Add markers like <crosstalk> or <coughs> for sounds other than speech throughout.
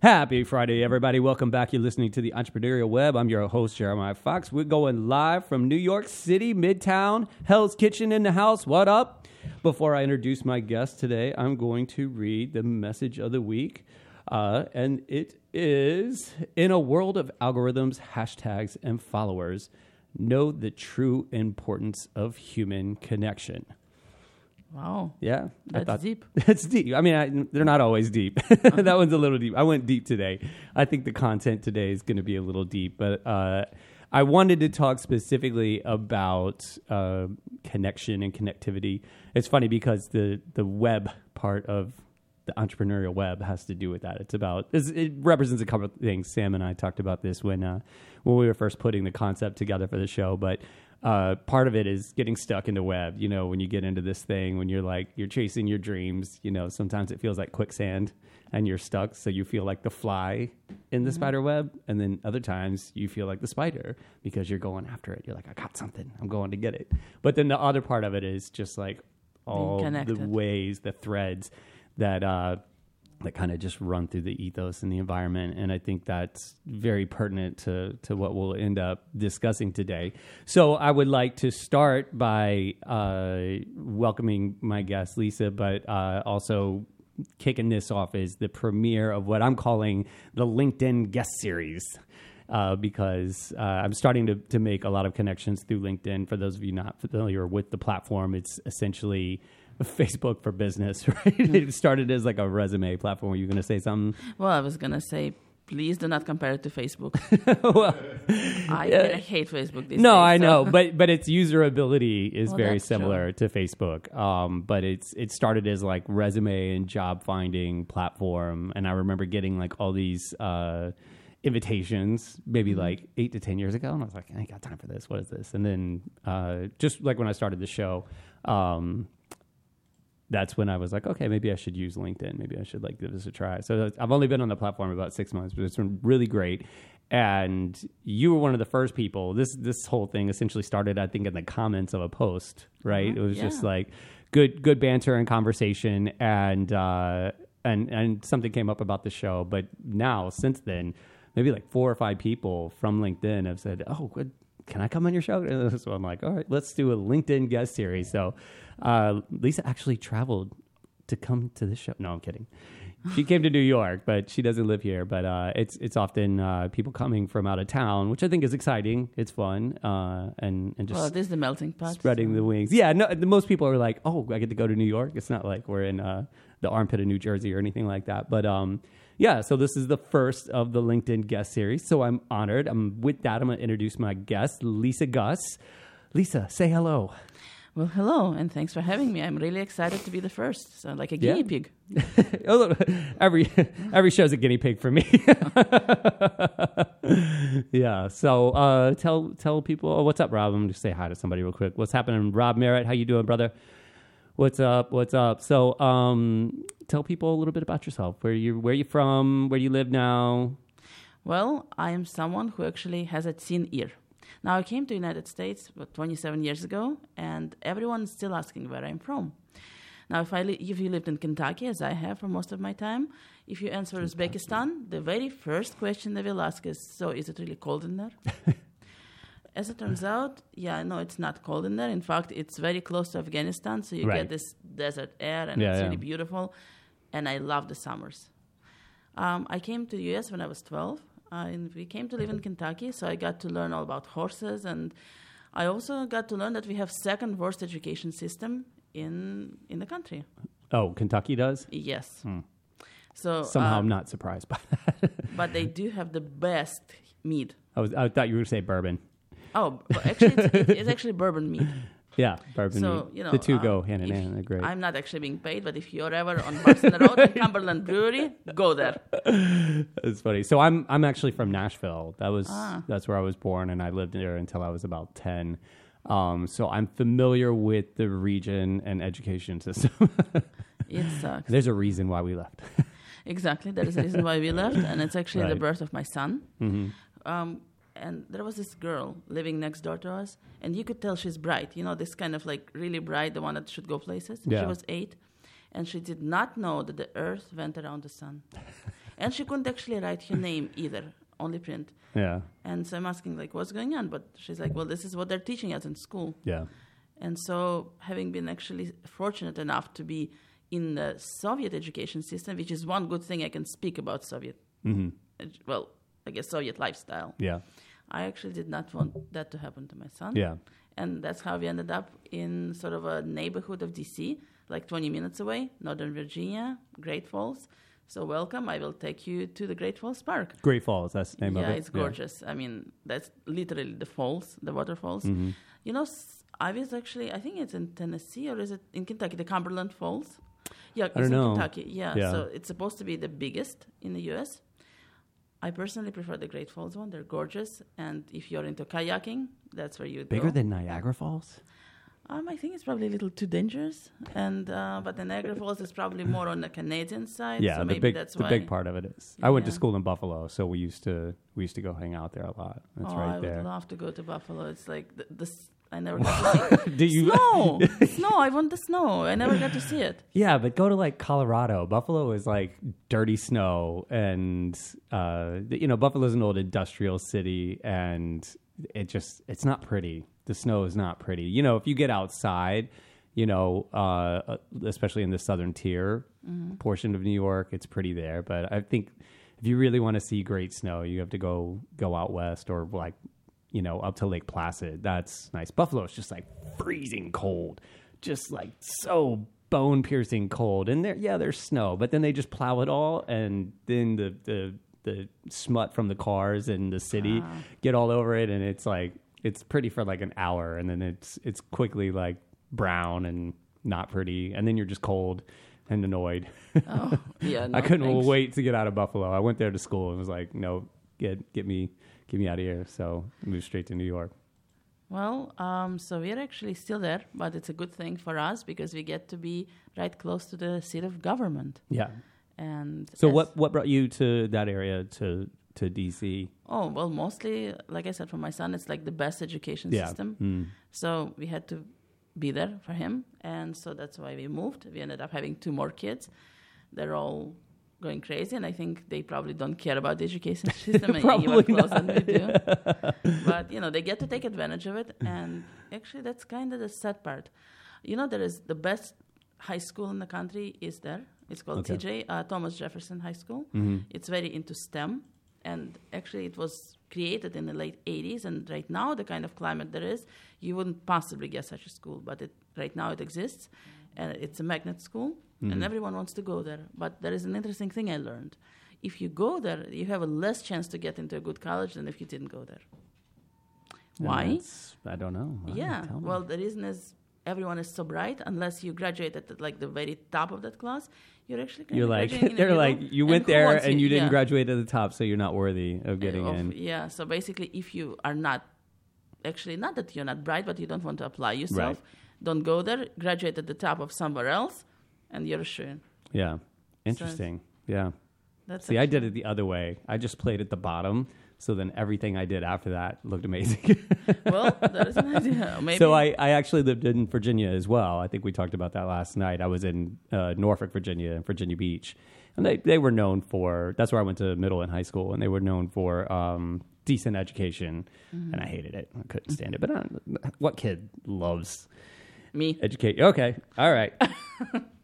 Happy Friday, everybody. Welcome back. You're listening to the Entrepreneurial Web. I'm your host, Jeremiah Fox. We're going live from New York City, Midtown, Hell's Kitchen in the house. What up? Before I introduce my guest today, I'm going to read the message of the week. Uh, and it is In a world of algorithms, hashtags, and followers, know the true importance of human connection. Wow. Yeah, That's deep. <laughs> That's deep. I mean, I, they're not always deep. <laughs> that one's a little deep. I went deep today. I think the content today is going to be a little deep, but uh, I wanted to talk specifically about uh, connection and connectivity. It's funny because the the web part of the entrepreneurial web has to do with that. It's about it represents a couple of things. Sam and I talked about this when uh, when we were first putting the concept together for the show, but uh, part of it is getting stuck in the web. You know, when you get into this thing, when you're like you're chasing your dreams, you know, sometimes it feels like quicksand and you're stuck, so you feel like the fly in the spider web, and then other times you feel like the spider because you're going after it. You're like, I got something, I'm going to get it. But then the other part of it is just like all the ways, the threads that uh, that kind of just run through the ethos and the environment. And I think that's very pertinent to, to what we'll end up discussing today. So I would like to start by uh, welcoming my guest, Lisa, but uh, also kicking this off is the premiere of what I'm calling the LinkedIn guest series. Uh, because uh, I'm starting to, to make a lot of connections through LinkedIn. For those of you not familiar with the platform, it's essentially <laughs> Facebook for business, <laughs> right? it started as like a resume platform. Were you going to say something? Well, I was gonna say, please do not compare it to Facebook. <laughs> well, I, I hate Facebook these no, days. I so- know, but but its usability is Well, very that's true. similar to Facebook. Um, but it's it started as like resume and job finding platform, and I remember getting like all these uh, invitations, maybe Mm-hmm. like eight to ten years ago, and I was like, I ain't got time for this. What is this? And then uh, just like when I started the show. Um, that's when I was like, okay, maybe I should use LinkedIn. Maybe I should like give this a try. So I've only been on the platform about six months, but it's been really great. And you were one of the first people. This this whole thing essentially started, I think, in the comments of a post. Right? Uh-huh, It was just like good good banter and conversation, and uh, and and something came up about the show. But now, since then, maybe like four or five people from LinkedIn have said, "Oh, good." Can I come on your show? <laughs> So I'm like, all right, let's do a LinkedIn guest series. So uh, Lisa actually traveled to come to this show. No, I'm kidding. She came to New York, but she doesn't live here. But uh, it's it's often uh, people coming from out of town, which I think is exciting. It's fun, uh, and and just Well, this is the melting pot. spreading so- the wings. Yeah, no, the, most people are like, "Oh, I get to go to New York." It's not like we're in uh, the armpit of New Jersey or anything like that. But um, yeah, so this is the first of the LinkedIn guest series. So I'm honored. I'm with that. I'm going to introduce my guest, Lisa Gus. Lisa, say hello. Well, hello, and thanks for having me. I'm really excited to be the first. So, like a guinea pig. <laughs> Every <laughs> every show's a guinea pig for me. <laughs> yeah. So uh, tell tell people oh, what's up, Rob. I'm just say hi to somebody real quick. What's happening, Rob Merritt? How you doing, brother? What's up? What's up? So um, tell people a little bit about yourself. Where you where you from? Where you live now? Well, I am someone who actually has a thin ear. Now, I came to the United States about 27 years ago, and everyone is still asking where I'm from. Now, if I li- if you lived in Kentucky, as I have for most of my time, if you answer Uzbekistan, the very first question they will ask is, "So, is it really cold in there?" <laughs> As it turns out, yeah, no, it's not cold in there. In fact, it's very close to Afghanistan, so you Right. get this desert air, and Yeah, it's yeah. really beautiful. And I love the summers. Um, I came to the U.S. when I was 12, uh, and we came to live in Kentucky, so I got to learn all about horses, and I also got to learn that we have second worst education system in in the country. Oh, Kentucky does. Yes. So Somehow uh, I'm not surprised by that. but they do have the best meat. I was I thought you were going to say bourbon. Oh, actually, it's, it's actually bourbon meat. <laughs> Yeah, bourbon. So, you know, the two uh, go hand in hand. They're great. I'm not actually being paid, but if you're ever on Bardstown Road at Cumberland Brewery, go there. It's funny. So I'm I'm actually from Nashville. That was Ah. that's where I was born, and I lived there until I was about ten. Um, so I'm familiar with the region and education system. <laughs> It sucks. There's a reason why we left. <laughs> Exactly. That is the reason why we left, and it's actually the birth of my son. hmm Um, and there was this girl living next door to us, and you could tell she's bright. You know, this kind of like really bright, the one that should go places. Yeah. She was eight, and she did not know that the Earth went around the sun. <laughs> and she couldn't actually write her name either, only print. Yeah. And so I'm asking like, what's going on? But she's like, well, this is what they're teaching us in school. Yeah. And so, having been actually fortunate enough to be in the Soviet education system, which is one good thing I can speak about Soviet, hmm well, I guess Soviet lifestyle. Yeah. I actually did not want that to happen to my son. Yeah. And that's how we ended up in sort of a neighborhood of DC, like 20 minutes away, Northern Virginia, Great Falls. So, welcome. I will take you to the Great Falls Park. Great Falls. That's the name yeah, of it. it's gorgeous. I mean, that's literally the falls, the waterfalls. hmm You know, I was actually, I think it's in Tennessee or is it in Kentucky, the Cumberland Falls? Yeah, it's don't in know. Kentucky. Yeah, Yeah. so it's supposed to be the biggest in the U.S. I personally prefer the Great Falls one. They're gorgeous, and if you're into kayaking, that's where you Bigger go. Bigger than Niagara Falls. Um, I think it's probably a little too dangerous, and uh, but the Niagara <laughs> Falls is probably more on the Canadian side. Yeah, so the maybe big that's the big part of it is. I went to school in Buffalo, so we used to we used to go hang out there a lot. That's oh, right I there. would love to go to Buffalo. It's like the, the I never got to see <laughs> Do you? snow. <laughs> snow. I want the snow. I never got to see it. Yeah, but go to like Colorado. Buffalo is like dirty snow, and uh, you know Buffalo's an old industrial city, and it just it's not pretty. The snow is not pretty. You know, if you get outside, you know, uh, especially in the southern tier portion of New York, it's pretty there. But I think if you really want to see great snow, you have to go go out west or like you know up to Lake Placid. That's nice. Buffalo is just like freezing cold, just like so bone piercing cold. And there, yeah, there's snow, but then they just plow it all, and then the the the smut from the cars in the city Ah. get all over it, and it's like it's pretty for like an hour, and then it's it's quickly like brown and not pretty, and then you're just cold and annoyed. Oh, yeah. <laughs> I couldn't thanks. wait to get out of Buffalo. I went there to school and was like, no, get get me get me out of here. So I moved straight to New York. Well, um, so we're actually still there, but it's a good thing for us because we get to be right close to the seat of government. Yeah. And So what what brought you to that area to to DC? Oh well, mostly, like I said, for my son, it's like the best education Yeah. system. Mm. So we had to be there for him, and so that's why we moved. We ended up having two more kids. They're all going crazy, and I think they probably don't care about the education <laughs> system any Probably closer than we do. but you know, they get to take advantage of it, and actually, that's kind of the sad part. You know, there is the best high school in the country is there. It's called Okay. TJ uh, Thomas Jefferson High School. hmm It's very into STEM, and actually, it was created in the late 80s. And right now, the kind of climate there is, you wouldn't possibly get such a school. But it, right now, it exists, and it's a magnet school, Mhm. and everyone wants to go there. But there is an interesting thing I learned: if you go there, you have a less chance to get into a good college than if you didn't go there. Why? I don't know. Why? Yeah. Well, the reason is everyone is so bright. Unless you graduate at like the very top of that class, you're actually you're like graduating in <laughs> the they're like you went there and you didn't Yeah. graduate at the top, so you're not worthy of getting of- in. Yeah. So basically, if you are not actually not that you're not bright, but you don't want to apply yourself, don't go there. Graduate at the top of somewhere else, and you're sure. Yeah. Interesting. Yeah. That's See, I did it the other way. I just played at the bottom, so then everything I did after that looked amazing. <laughs> well, that is an idea. <laughs> Maybe. So I, I actually lived in Virginia as well. I think we talked about that last night. I was in uh, Norfolk, Virginia, and Virginia Beach, and they, they were known for. That's where I went to middle and high school, and they were known for um, decent education. Mm-hmm. And I hated it. I couldn't stand it. But I what kid loves me. education? Okay, all right. <laughs>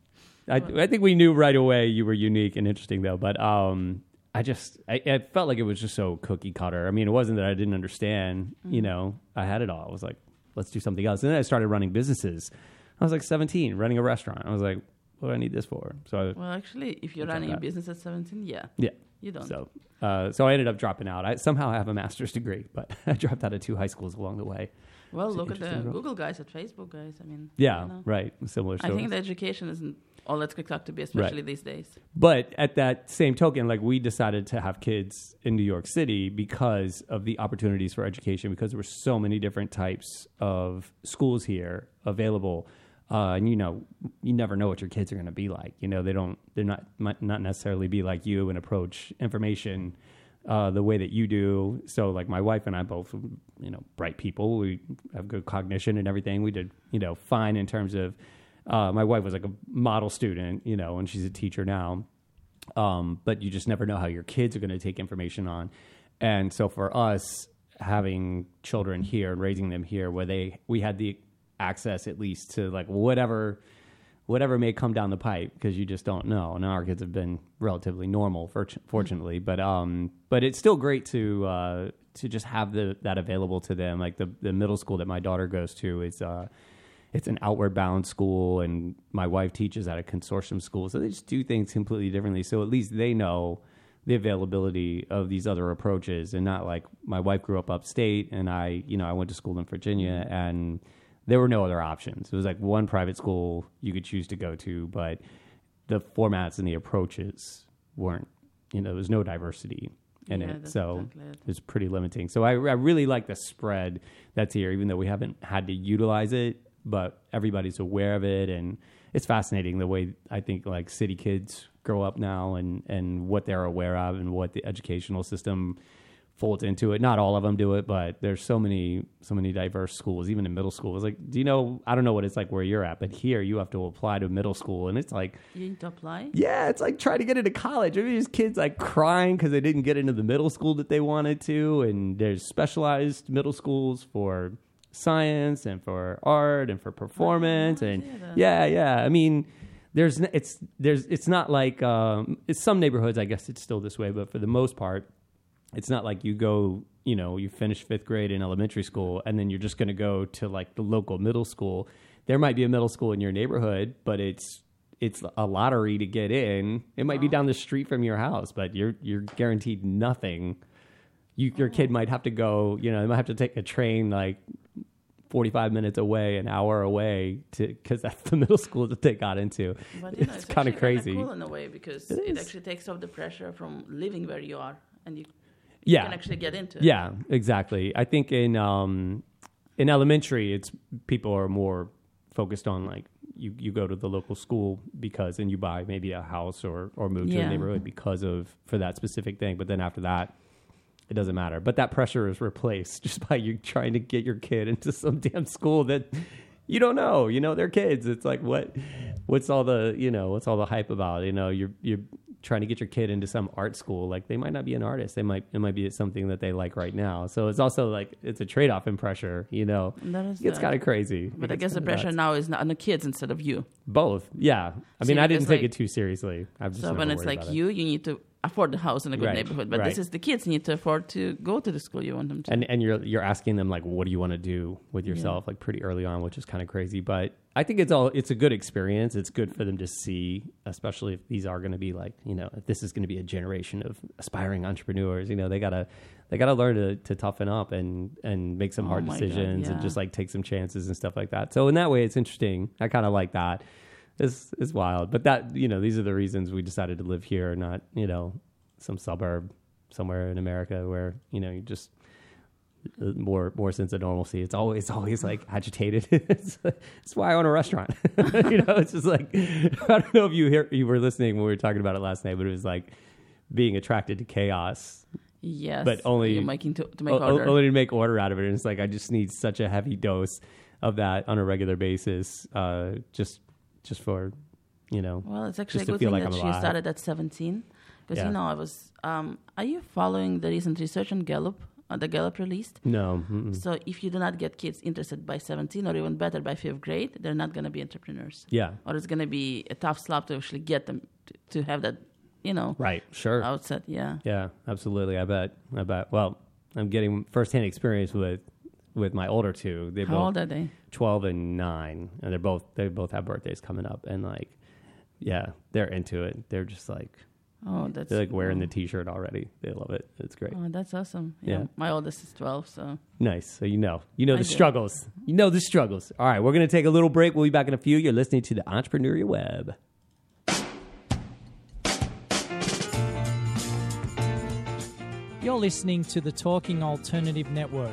I, I think we knew right away you were unique and interesting, though. But um, I just I, I felt like it was just so cookie cutter. I mean, it wasn't that I didn't understand. You Mm-hmm. know, I had it all. I was like, let's do something else. And then I started running businesses. I was like 17, running a restaurant. I was like, what do I need this for? So I, Well, actually, if you're running a business at 17, yeah, yeah. you don't. So uh, so I ended up dropping out. I somehow have a master's degree, but <laughs> I dropped out of two high schools along the way. Well, look at the. Google guys at Facebook guys. I mean, Yeah, you know. right. Similar I think the education isn't all that's up to be, especially these days. But at that same token, like we decided to have kids in New York City because of the opportunities for education, because there were so many different types of schools here available. Uh, and you know, you never know what your kids are going to be like. You know, they don't, they're not, might not necessarily be like you and approach information uh, the way that you do. So, like my wife and I both, you know, bright people. We have good cognition and everything. We did, you know, fine in terms of. Uh, my wife was like a model student, you know, and she's a teacher now. um, but you just never know how your kids are going to take information on. And so for us, having children here and raising them here, where they we had the access at least to like whatever whatever may come down the pipe because you just don't know. And our kids have been relatively normal, fortunately, but um, but it's still great to uh, to just have the that available to them. Like the the middle school that my daughter goes to is uh, it's an outward bound school, and my wife teaches at a consortium school, so they just do things completely differently. So at least they know the availability of these other approaches, and not like my wife grew up upstate, and I you know I went to school in Virginia and there were no other options. It was like one private school you could choose to go to, but the formats and the approaches weren't, you know, there was no diversity in Yeah, it. So it. it's pretty limiting. So I, I really like the spread that's here, even though we haven't had to utilize it, but everybody's aware of it. And it's fascinating the way I think like city kids grow up now and, and what they're aware of and what the educational system folds into it. Not all of them do it, but there's so many so many diverse schools, even in middle school. It's like, do you know? I don't know what it's like where you're at, but here you have to apply to middle school, and it's like, You need to apply. yeah, it's like trying to get into college. I mean, there's kids like crying because they didn't get into the middle school that they wanted to, and there's specialized middle schools for science and for art and for performance, and yeah, yeah. I mean. There's it's there's it's not like um, it's some neighborhoods I guess it's still this way but for the most part it's not like you go, you know, you finish fifth grade in elementary school and then you're just going to go to like the local middle school. There might be a middle school in your neighborhood, but it's it's a lottery to get in. It might be down the street from your house, but you're you're guaranteed nothing. You, your kid might have to go, you know, they might have to take a train like 45 minutes away, an hour away to because that's the <laughs> middle school that they got into. But you know, it's it's, kind of crazy. cool in a way because It it, actually takes off the pressure from living where you are, and you Yeah. can actually get into it. Yeah, exactly. I think in um, in elementary, it's people are more focused on like you, you go to the local school because and you buy maybe a house or or move to a neighborhood because of for that specific thing. But then after that, it doesn't matter. But that pressure is replaced <laughs> just by you trying to get your kid into some damn school that you don't know. You know, they're kids. It's like what what's all the you know what's all the hype about? You know, you're you're trying to get your kid into some art school. Like they might not be an artist. They might it might be something that they like right now. So it's also like it's a trade off in pressure. You know, That is it's kind of crazy. But I guess the pressure nuts. now is not on the kids instead of you. both. Yeah, I So mean, I didn't take like- it too seriously. I've just So when it's like about it. you, you need to afford the house in a good Right, neighborhood. But right. this is the kids need to afford to go to the school you want them to. and and you're you're asking them like what do you want to do with yourself like pretty early on which is kind of crazy but i think it's all it's a good experience. It's good for them to see especially if these are going to be like you know if this is going to be a generation of aspiring entrepreneurs you know they gotta they gotta learn to, to toughen up and and make some Oh hard my God, decisions and just like take some chances and stuff like that. So in that way it's interesting. I kind of like that. It's it's wild. But that you know these are the reasons we decided to live here not you know some suburb somewhere in america where you know you just more more sense of normalcy. It's always always like agitated. <laughs> it's, it's why I own a restaurant. <laughs> you know, it's just like <laughs> I don't know if you hear you were listening when we were talking about it last night, but it was like being attracted to chaos, yes, but only- you're making to, to make o- order. only to make order out of it. And it's like I just need such a heavy dose of that on a regular basis, uh, just just for you know. Well, it's actually a good thing like that I'm she alive. started at 17. Because, Yeah. you know, I was. Um, are you following the recent research on Gallup? The Gallup released? No, mm-mm. So if you do not get kids interested by 17 or even better by fifth grade, they're not going to be entrepreneurs. yeah, Or it's going to be a tough slap to actually get them to, to have that, you know, right, sure. outset. Yeah. Yeah, absolutely. I bet. I bet. Well, I'm getting firsthand experience with with my older two. They're How both old are they? 12 and 9 and they're both they both have birthdays coming up and like yeah, they're into it. They're just like Oh, that's. they're like wearing cool. the t-shirt already. They love it. It's great. Oh, that's awesome. Yeah. Yeah. My oldest is 12, so. Nice. So you know. You know I the do. struggles. You know the struggles. All right, we're going to take a little break. We'll be back in a few. You're listening to the Entrepreneurial Web. You're listening to the Talking Alternative Network.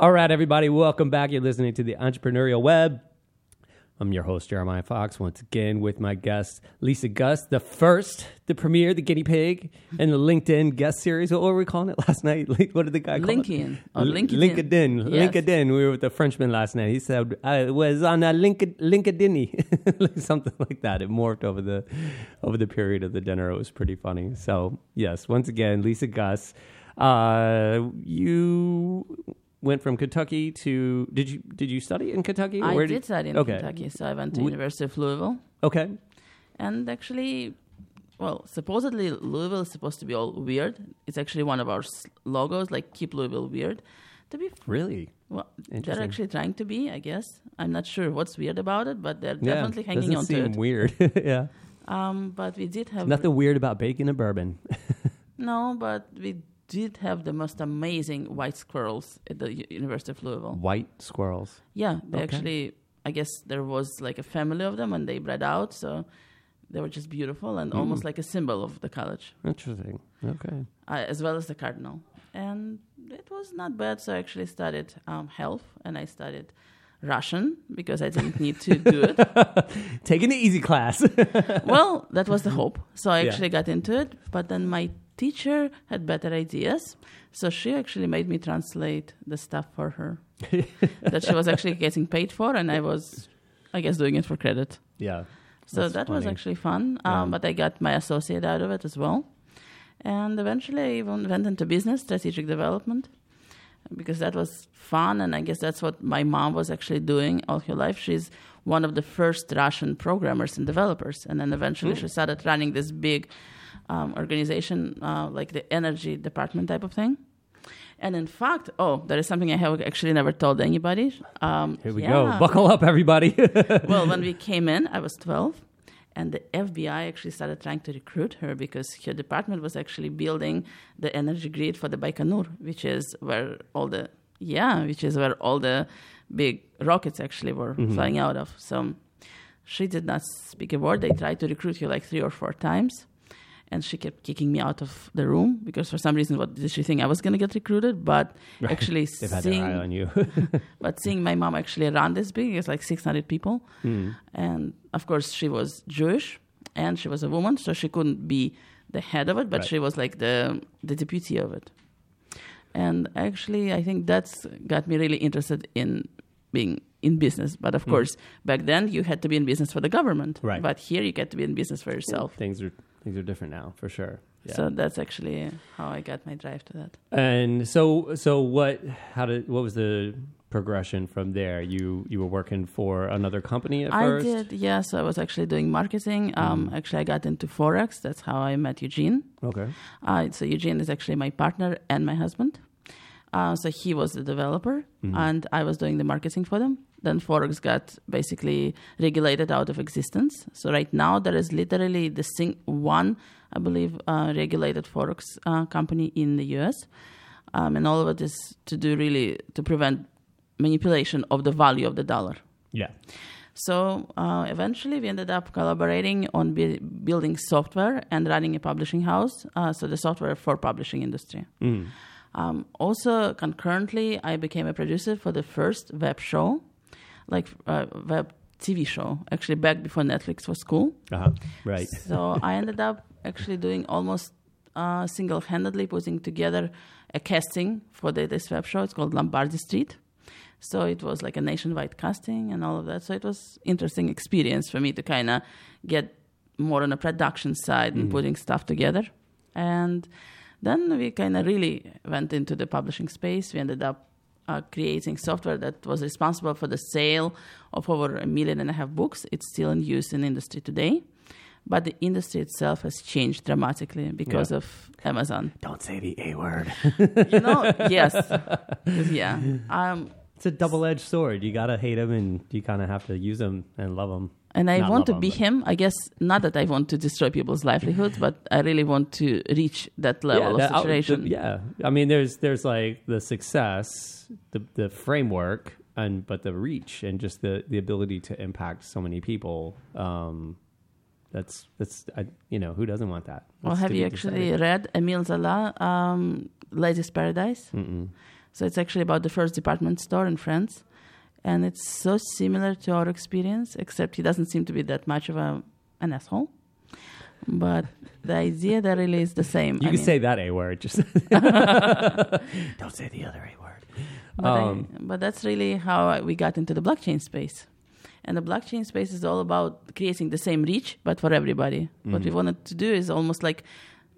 All right, everybody, welcome back. You're listening to the Entrepreneurial Web. I'm your host, Jeremiah Fox, once again with my guest, Lisa Gus, the first, the premiere, the guinea pig, and the LinkedIn guest series. What were we calling it <laughs> last night? What did the guy call LinkedIn. it? Oh, LinkedIn. LinkedIn. Yes. LinkedIn. We were with the Frenchman last night. He said, I was on a LinkedIn, LinkedIn <laughs> something like that. It morphed over the, over the period of the dinner. It was pretty funny. So, yes, once again, Lisa Gus. Uh, you went from Kentucky to did you did you study in Kentucky? I Where did study in okay. Kentucky, so I went to Wh- University of Louisville. Okay. And actually, well, supposedly Louisville is supposed to be all weird. It's actually one of our logos, like keep Louisville weird. To be Really? well, they're actually trying to be, I guess. I'm not sure what's weird about it, but they're Yeah. definitely hanging on to seem it. weird. <laughs> yeah. Um, but we did have Nothing weird about bacon and bourbon. <laughs> no, but we did have the most amazing white squirrels at the U- University of Louisville. White squirrels. Yeah, they Okay. actually, I guess there was like a family of them and they bred out, so they were just beautiful and Mm. almost like a symbol of the college, Interesting. Okay. uh, as well as the cardinal. And it was not bad, so I actually studied um, health and I studied Russian because I didn't need to do it. <laughs> Taking the easy class. <laughs> well, that was the hope. So I Yeah. actually got into it, but then my teacher had better ideas. So she actually made me translate the stuff for her <laughs> that she was actually getting paid for, and I was, I guess, doing it for credit. yeah. So that was actually fun. Yeah. Um, but I got my associate out of it as well. And eventually I even went into business, strategic development, because that was fun. And I guess that's what my mom was actually doing all her life. She's one of the first Russian programmers and developers. And then eventually she started running this big um, organization, uh, like the energy department type of thing. And in fact, oh, there is something I have actually never told anybody. Um, Here we yeah. go. Buckle up, everybody. <laughs> well, when we came in, I was 12, and the FBI actually started trying to recruit her because her department was actually building the energy grid for the Baikonur, which is where all the yeah, which is where all the big rockets actually were flying out of. So she did not speak a word. They tried to recruit her like three or four times. And she kept kicking me out of the room because for some reason, what did she think I was going to get recruited? But <laughs> actually, They've had seeing on you. <laughs> but seeing my mom actually run this big, it's like 600 people. Hmm. And of course, she was Jewish and she was a woman, so she couldn't be the head of it, but Right. she was like the, the deputy of it. And actually, I think that's got me really interested in being in business. But of course, back then you had to be in business for the government. Right. But here you get to be in business for yourself. things are things are different now, for sure. Yeah. So that's actually how I got my drive to that. and so so what how did what was the progression from there? You you were working for another company at I first? did, yeah. So I was actually doing marketing. Um, Actually, I got into Forex. That's how I met Eugene. Okay. Uh, so Eugene is actually my partner and my husband. Uh, so he was the developer, and I was doing the marketing for them. Then Forex got basically regulated out of existence. So right now there is literally the sing- one, I believe, uh, regulated Forex uh, company in the U.S. um, and all of it is to do really to prevent manipulation of the value of the dollar. Yeah. So uh, eventually, we ended up collaborating on bu- building software and running a publishing house. Uh, so the software for publishing industry. Mm. Um, also, concurrently, I became a producer for the first web show, like uh, web TV show, actually back before Netflix was cool. Uh-huh. Right. So I ended up actually doing almost uh, single-handedly putting together a casting for the, this web show. It's called Lombardi Street. So it was like a nationwide casting and all of that. So it was interesting experience for me to kind of get more on the production side and putting stuff together. And then we kind of really went into the publishing space. We ended up uh, creating software that was responsible for the sale of over a million and a half books. It's still in use in industry today. But the industry itself has changed dramatically because Yeah. of Amazon. Don't say the A word. You know, <laughs> yes, yeah. Um, It's a double-edged sword. You gotta hate them, and you kind of have to use them and love them. And I want to be him. I guess not that I want to destroy people's livelihoods, but I really want to reach that level that- of saturation. the- yeah, I mean, there's there's like the success, the the framework, and but the reach and just the the ability to impact so many people. Um, that's that's I, you know who doesn't want that? Well, have you actually decided. read Emile Zola, um, Lady's Paradise? Mm-mm. So it's actually about the first department store in France, and it's so similar to our experience, except he doesn't seem to be that much of a an asshole. But the idea that really is the same. You I can mean, say that A word. Just <laughs> don't say the other A word. But, I- Um, but that's really how we got into the blockchain space. And the blockchain space is all about creating the same reach, but for everybody. What Mm-hmm. we wanted to do is almost like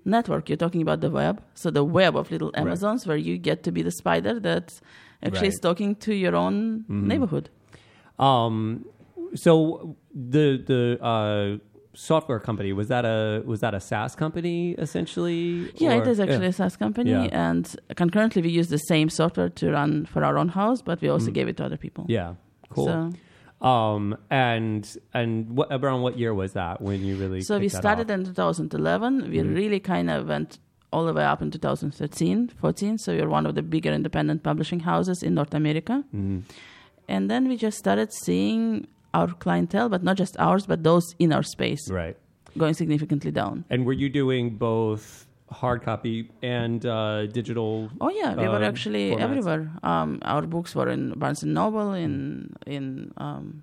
network. You're talking about the web, so the web of little Right. Amazons, where you get to be the spider that actually Right. Mm-hmm. talking to your own neighborhood. Um, so the the uh, software company was that a was that a SaaS company essentially? Yeah, Or- it is actually a SaaS company, Yeah. and concurrently we use the same software to run for our own house, but we also Mm. gave it to other people. Yeah, cool. So, Um, and and what around what year was that when you really? So we started in 2011. We Mhm. really kind of went all the way up in 2013, 14. So are one of the bigger independent publishing houses in North America. Mhm. And then we just started seeing our clientele, but not just ours, but those in our space, right. going significantly down. And were you doing both hard copy and uh, digital? Oh yeah, we were Um, actually formats. everywhere. Um, our books were in Barnes and Noble, in in um,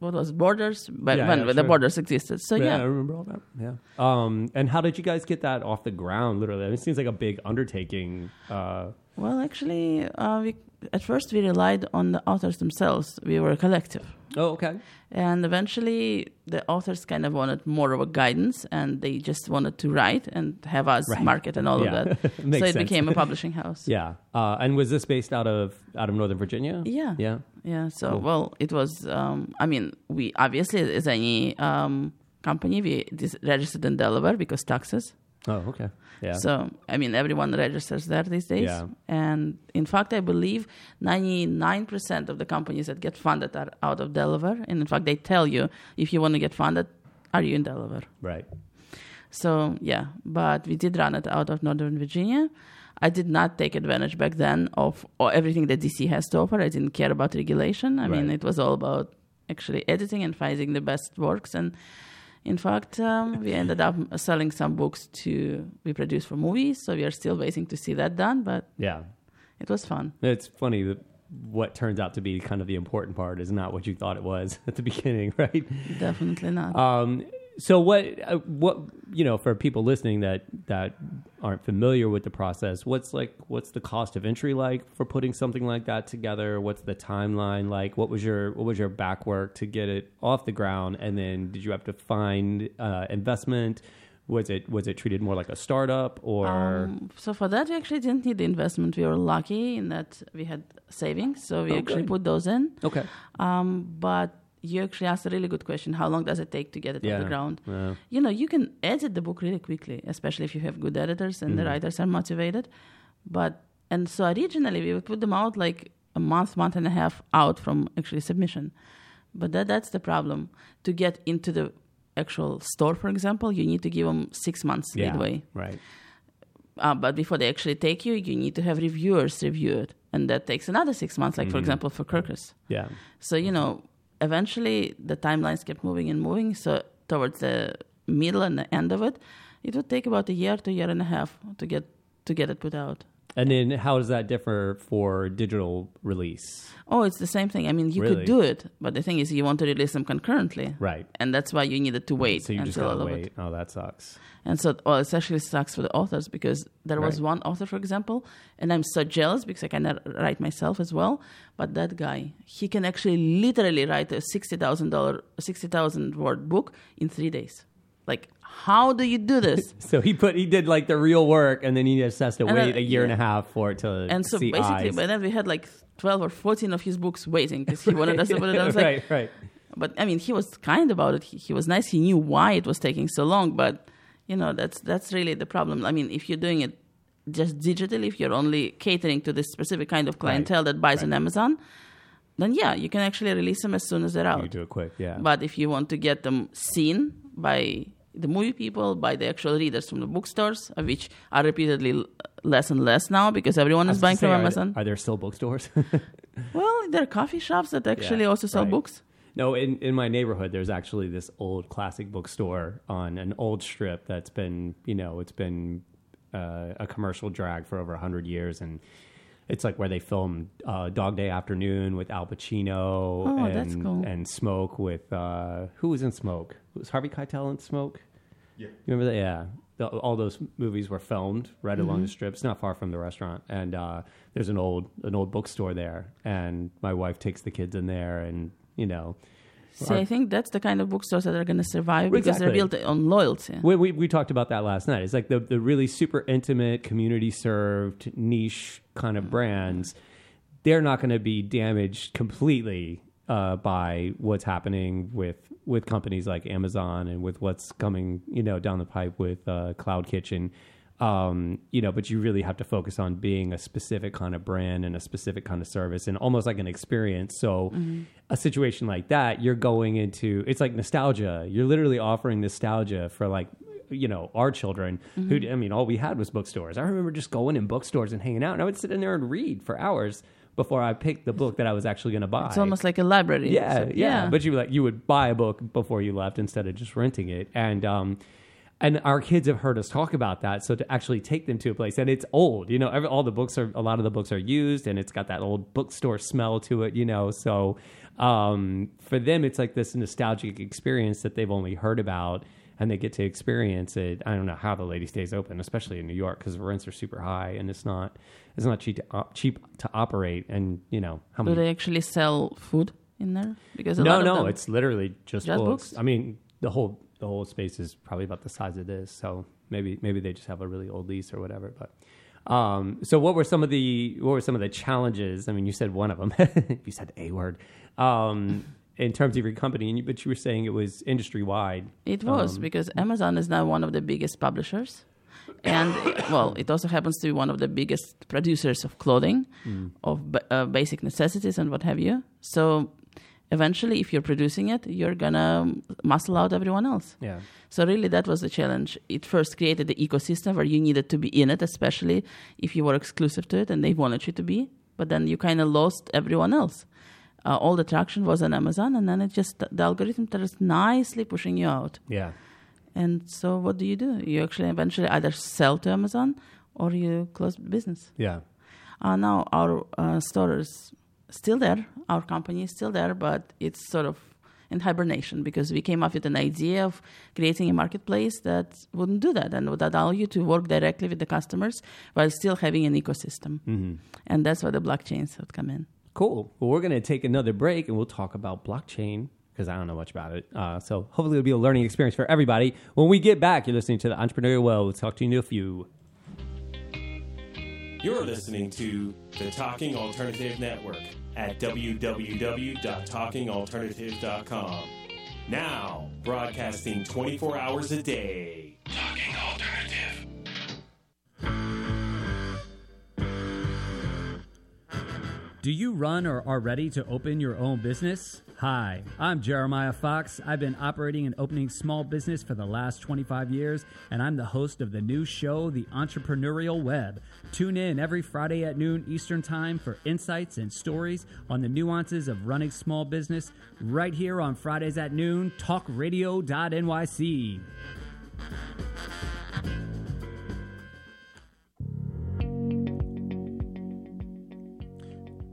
what was Borders, but Yeah, when yeah, the sure. Borders existed. So I yeah, i remember all that. Yeah. Um, and how did you guys get that off the ground? Literally, I mean, it seems like a big undertaking. Uh, Well, actually, uh, we at first we relied on the authors themselves. We were a collective, oh, okay. and eventually the authors kind of wanted more of a guidance, and they just wanted to write and have us Right. market and all Yeah. of that. <laughs> so it sense. became a <laughs> publishing house. Yeah. Uh, and was this based out of out of Northern Virginia? Yeah. Yeah. Yeah, So Cool. well, it was. Um, I mean, we obviously as any um, company, we registered in Delaware because taxes. Oh, okay. Yeah. So, I mean, everyone registers there these days. Yeah. And in fact, I believe 99% of the companies that get funded are out of Delaware. And in fact, they tell you if you want to get funded, are you in Delaware? right. So, yeah, but we did run it out of Northern Virginia. I did not take advantage back then of everything that DC has to offer. I didn't care about regulation. I mean, it was all about actually editing and finding the best works. And in fact, um, we ended up selling some books to be produced for movies. So we are still waiting to see that done, but Yeah. it was fun. It's funny that what turns out to be kind of the important part is not what you thought it was <laughs> at the beginning, right? Definitely not. Um, so what uh, what you know for people listening that that aren't familiar with the process, what's like what's the cost of entry like for putting something like that together? What's the timeline like? What was your what was your back work to get it off the ground? And then did you have to find uh, investment? Was it was it treated more like a startup or Um, so for that, we actually didn't need the investment. We were lucky in that we had savings, so we Oh, actually good. put those in. okay? Um, but you actually asked a really good question. How long does it take to get it Yeah. off the ground? Uh, You know, you can edit the book really quickly, especially if you have good editors and the Mhm. writers are motivated. But and so originally we would put them out like a month, month and a half out from actually submission. But that that's the problem. To get into the actual store, for example, you need to give them six months yeah, leadway. right. Uh, but before they actually take you, you need to have reviewers review it, and that takes another six months. Like for example, for Kirkus. Yeah. So you know, eventually the timelines kept moving and moving. So towards the middle and the end of it, it would take about a year to a year and a half to get to get it put out. And then how does that differ for digital release? Oh, it's the same thing. I mean, you Really? could do it, but the thing is, you want to release them concurrently, Right. and that's why you needed to wait So you just gotta of it. wait. Oh, that sucks. And so, well, it actually sucks for the authors because there was Right. one author, for example, and I'm so jealous because I cannot write myself as well. But that guy, he can actually literally write a sixty thousand dollar, sixty thousand word book in three days. Like, how do you do this? <laughs> So he put he did like the real work, and then he just has to And, wait a year and a half for it to see. and so basically, eyes. by then we had like twelve or fourteen of his books waiting because he wanted us to put it. I was like, right, right. but I mean, he was kind about it. He, he was nice. He knew why it was taking so long. But you know, that's that's really the problem. I mean, if you're doing it just digitally, if you're only catering to this specific kind of clientele that buys on Amazon, then yeah, you can actually release them as soon as they're You out. do it quick, yeah. But if you want to get them seen by the movie people, by the actual readers from the bookstores, which are repeatedly less and less now because everyone is buying say, from are- Amazon. Are, there still bookstores? <laughs> well, there are coffee shops that actually also sell right. books. no, in, in my neighborhood, there's actually this old classic bookstore on an old strip that's been, you know, it's been uh, a commercial drag for over 100 years. And it's like where they filmed uh, Dog Day Afternoon with Al Pacino Oh, and, that's cool. and Smoke with, uh, who was in Smoke? Was Harvey Keitel in Smoke? Yeah. You remember that? Yeah. The, all those movies were filmed right Mm-hmm. along the strip. It's not far from the restaurant. And uh, there's an old an old bookstore there, and my wife takes the kids in there, and you know, See, I think that's the kind of bookstores that are going to survive because they're built on loyalty. we, we we talked about that last night. It's like the the really super intimate, community served, niche kind of brands. They're not going to be damaged completely uh, by what's happening with with companies like Amazon and with what's coming, you know, down the pipe with uh, Cloud Kitchen. Um, you know, but you really have to focus on being a specific kind of brand and a specific kind of service and almost like an experience. So, a situation like that, you're going into it's like nostalgia. You're literally offering nostalgia for like you know our children who I mean all we had was bookstores. I remember just going in bookstores and hanging out, and I would sit in there and read for hours before I picked the book that I was actually going to buy. It's almost like a library. Yeah, So, yeah, But you like you would buy a book before you left instead of just renting it, and um, and our kids have heard us talk about that. So to actually take them to a place, and it's old, you know, every, all the books are a lot of the books are used, and it's got that old bookstore smell to it, you know. So um, for them, it's like this nostalgic experience that they've only heard about. And they get to experience it. I don't know how the lady stays open, especially in New York, because rents are super high, and it's not it's not cheap to op- cheap to operate. And you know how Do they actually sell food in there? Because no, no, it's literally just, Just books. books? I mean, the whole the whole space is probably about the size of this, so maybe maybe they just have a really old lease or whatever. But um, so, what were some of the what were some of the challenges? I mean, you said one of them. <laughs> you said a word um, in terms of your company, and you, but you were saying it was industry wide. It was Um, because Amazon is now one of the biggest publishers. And <coughs> well, it also happens to be one of the biggest producers of clothing, of uh, basic necessities, and what have you. So, eventually, if you're producing it, you're gonna muscle out everyone else. Yeah, So really, that was the challenge. It first created the ecosystem where you needed to be in it, especially if you were exclusive to it and they wanted you to be. But then you kind of lost everyone else. Uh, all the traction was on Amazon, and then it just the algorithm starts nicely pushing you out. yeah, And so, what do you do? You actually eventually either sell to Amazon or you close business. yeah. Uh, now our uh, store is still there. Our company is still there, but it's sort of in hibernation because we came up with an idea of creating a marketplace that wouldn't do that and would allow you to work directly with the customers while still having an ecosystem. Mm-hmm. And that's where the blockchains would come in. Cool. Well, we're going to take another break and we'll talk about blockchain because I don't know much about it. Uh, so hopefully it'll be a learning experience for everybody. When we get back, you're listening to the Entrepreneurial Web. We'll talk to you in a few. You're listening to the Talking Alternative Network at www.talkingalternative.com. Now, broadcasting 24 hours a day. Talking Alternative. Do you run or are ready to open your own business? Hi, I'm Jeremiah Fox. I've been operating and opening small business for the last 25 years, and I'm the host of the new show, The Entrepreneurial Web. Tune in every Friday at noon Eastern Time for insights and stories on the nuances of running small business right here on Fridays at noon, talkradio.nyc.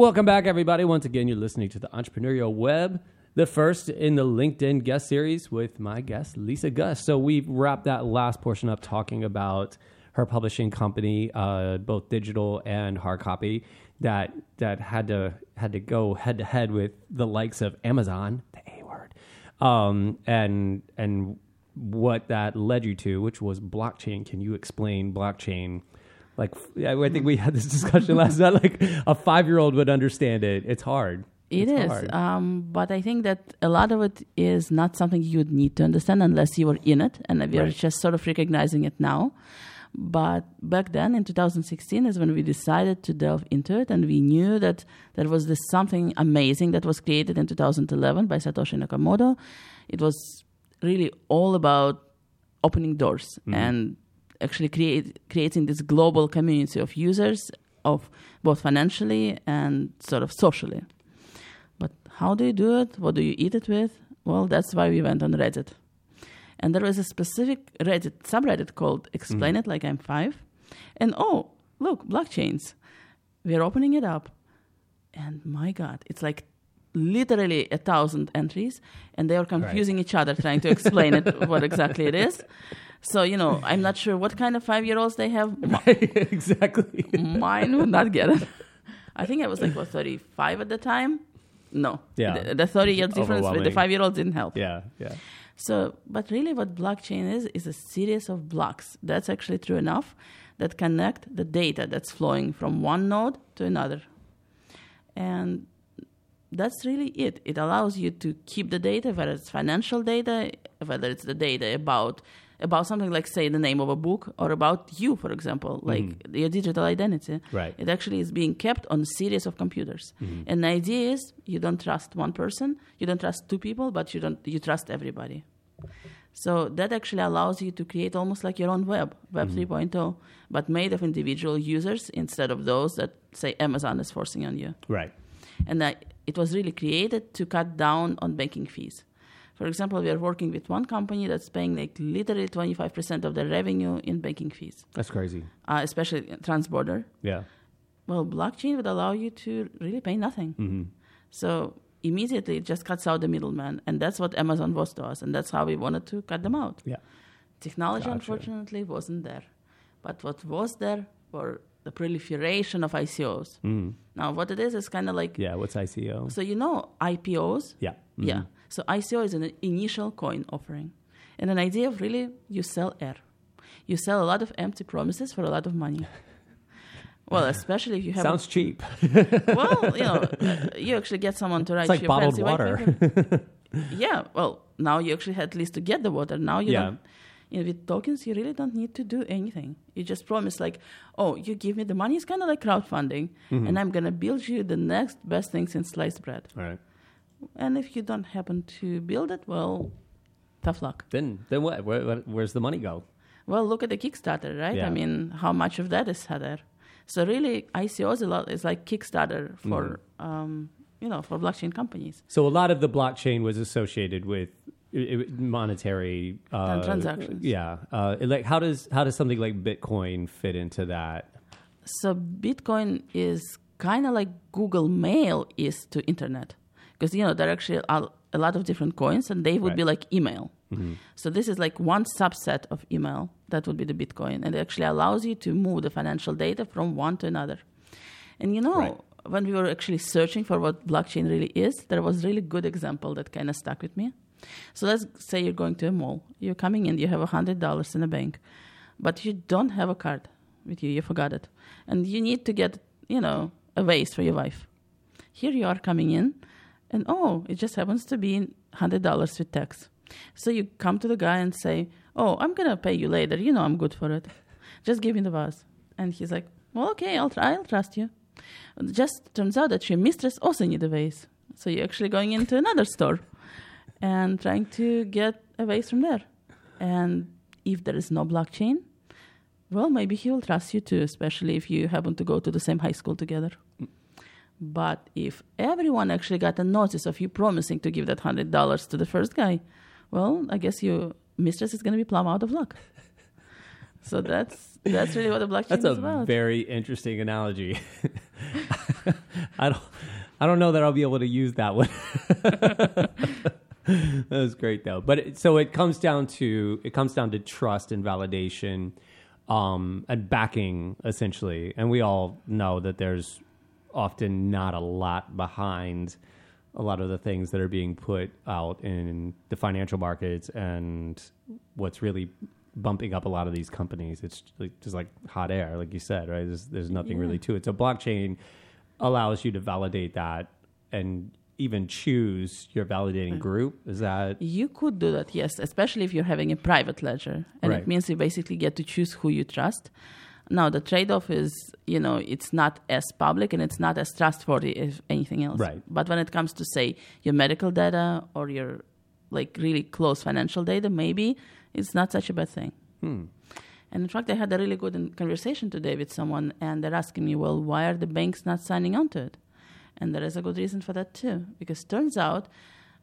Welcome back, everybody. Once again, you're listening to the Entrepreneurial Web, the first in the LinkedIn guest series with my guest, Lisa Gus. So we've wrapped that last portion up talking about her publishing company, uh, both digital and hard copy, that that had to had to go head to head with the likes of Amazon, the A word, um, and and what that led you to, which was blockchain. Can you explain blockchain? Like, I I think we had this <laughs> discussion last night. Like, a five year old would understand it. It's hard. It It's is, um, but I think that a lot of it is not something you'd need to understand unless you were in it, and we are Right. just sort of recognizing it now. But back then, in 2016, is when we decided to delve into it, and we knew that there was this something amazing that was created in 2011 by Satoshi Nakamoto. It was really all about opening doors and actually create, creating this global community of users, of both financially and sort of socially. But how do you do it? What do you eat it with? Well, that's why we went on Reddit. And there was a specific Reddit subreddit called Explain mm-hmm. It Like I'm Five. And oh, look, blockchains. We're opening it up. And my God, it's like literally a thousand entries. And they are confusing each other trying to explain it, <laughs> what exactly it is. So, you know, I'm not sure what kind of five year olds they have. <laughs> exactly. Mine would not get it. I think I was like, what, 35 at the time? No. Yeah. The, the 30 year difference with the five year olds didn't help. Yeah, yeah. So, but really, what blockchain is, is a series of blocks. That's actually true enough that connect the data that's flowing from one node to another. And that's really it. It allows you to keep the data, whether it's financial data, whether it's the data about about something like, say, the name of a book, or about you, for example, mm-hmm. like your digital identity. Right. It actually is being kept on a series of computers. Mm-hmm. And the idea is you don't trust one person, you don't trust two people, but you don't you trust everybody. So that actually allows you to create almost like your own web, Web mm-hmm. 3.0, but made of individual users instead of those that say Amazon is forcing on you. Right. And that it was really created to cut down on banking fees. For example, we are working with one company that's paying like literally 25% of their revenue in banking fees, That's crazy. uh, especially transborder. Yeah. Well, blockchain would allow you to really pay nothing. Mm-hmm. So immediately it just cuts out the middleman. And that's what Amazon was to us. And that's how we wanted to cut them out. Yeah. Technology, Gotcha. unfortunately, wasn't there. But what was there were the proliferation of ICOs. Mm. Now, what it is is kind of like Yeah. What's ICO? so you know IPOs. Yeah. Yeah. So ICO is an initial coin offering. And an idea of really you sell air. You sell a lot of empty promises for a lot of money. <laughs> Well, especially if you have Sounds cheap. <laughs> well, you know, uh, you actually get someone to write It's like you a bottled water. paper. <laughs> yeah, well, now you actually had at least to get the water. Now you Yeah. don't. You know, with tokens, you really don't need to do anything. You just promise, like, oh, you give me the money. It's kind of like crowdfunding, Mm-hmm. and I'm gonna build you the next best thing since sliced bread. All right. And if you don't happen to build it, well, tough luck. Then then what? Where, where, where's the money go? Well, look at the Kickstarter, right? Yeah. I mean, how much of that is there? So really, ICOs a lot is like Kickstarter for, Mm-hmm. um, you know, for blockchain companies. So a lot of the blockchain was associated with monetary uh, transactions. Yeah. Uh, like how does how does something like Bitcoin fit into that? So Bitcoin is kind of like Google Mail is to internet, because you know there are actually a, a lot of different coins, and they would be like email. Mm-hmm. So this is like one subset of email that would be the Bitcoin, and it actually allows you to move the financial data from one to another. And you know, Right. when we were actually searching for what blockchain really is, there was really good example that kind of stuck with me. So let's say you're going to a mall. You're coming in, you have hundred dollars in a bank, but you don't have a card with you. You forgot it, and you need to get you know a vase for your wife. Here you are coming in, and oh, it just happens to be hundred dollars with tax. So you come to the guy and say, "Oh, I'm gonna pay you later. You know I'm good for it. Just give me the vase." And he's like, "Well, okay, I'll. I'll trust you." Just turns out that your mistress also needs a vase. So you're actually going into another store and trying to get a vase from there. And if there is no blockchain, well, maybe he will trust you too, especially if you happen to go to the same high school together. But if everyone actually got a notice of you promising to give that hundred dollars to the first guy, well, I guess your mistress is going to be plumb out of luck. <laughs> So that's that's really what the blockchain That's is a about. very interesting analogy. <laughs> I don't I don't know that I'll be able to use that one. <laughs> that was great though. But it, so it comes down to it comes down to trust and validation um, and backing essentially. And we all know that there's often not a lot behind a lot of the things that are being put out in the financial markets and what's really bumping up a lot of these companies. It's just like hot air, like you said, right? There's, there's nothing really to it. So blockchain allows you to validate that and even choose your validating uh, group. Is that You could do that, yes, especially if you're having a private ledger. And Right. it means you basically get to choose who you trust. Now, the trade off is, you know, it's not as public and it's not as trustworthy as anything else. Right. But when it comes to, say, your medical data or your, like, really close financial data, maybe it's not such a bad thing. Hmm. And in fact, I had a really good conversation today with someone, and they're asking me, well, why are the banks not signing on to it? And there is a good reason for that too, because turns out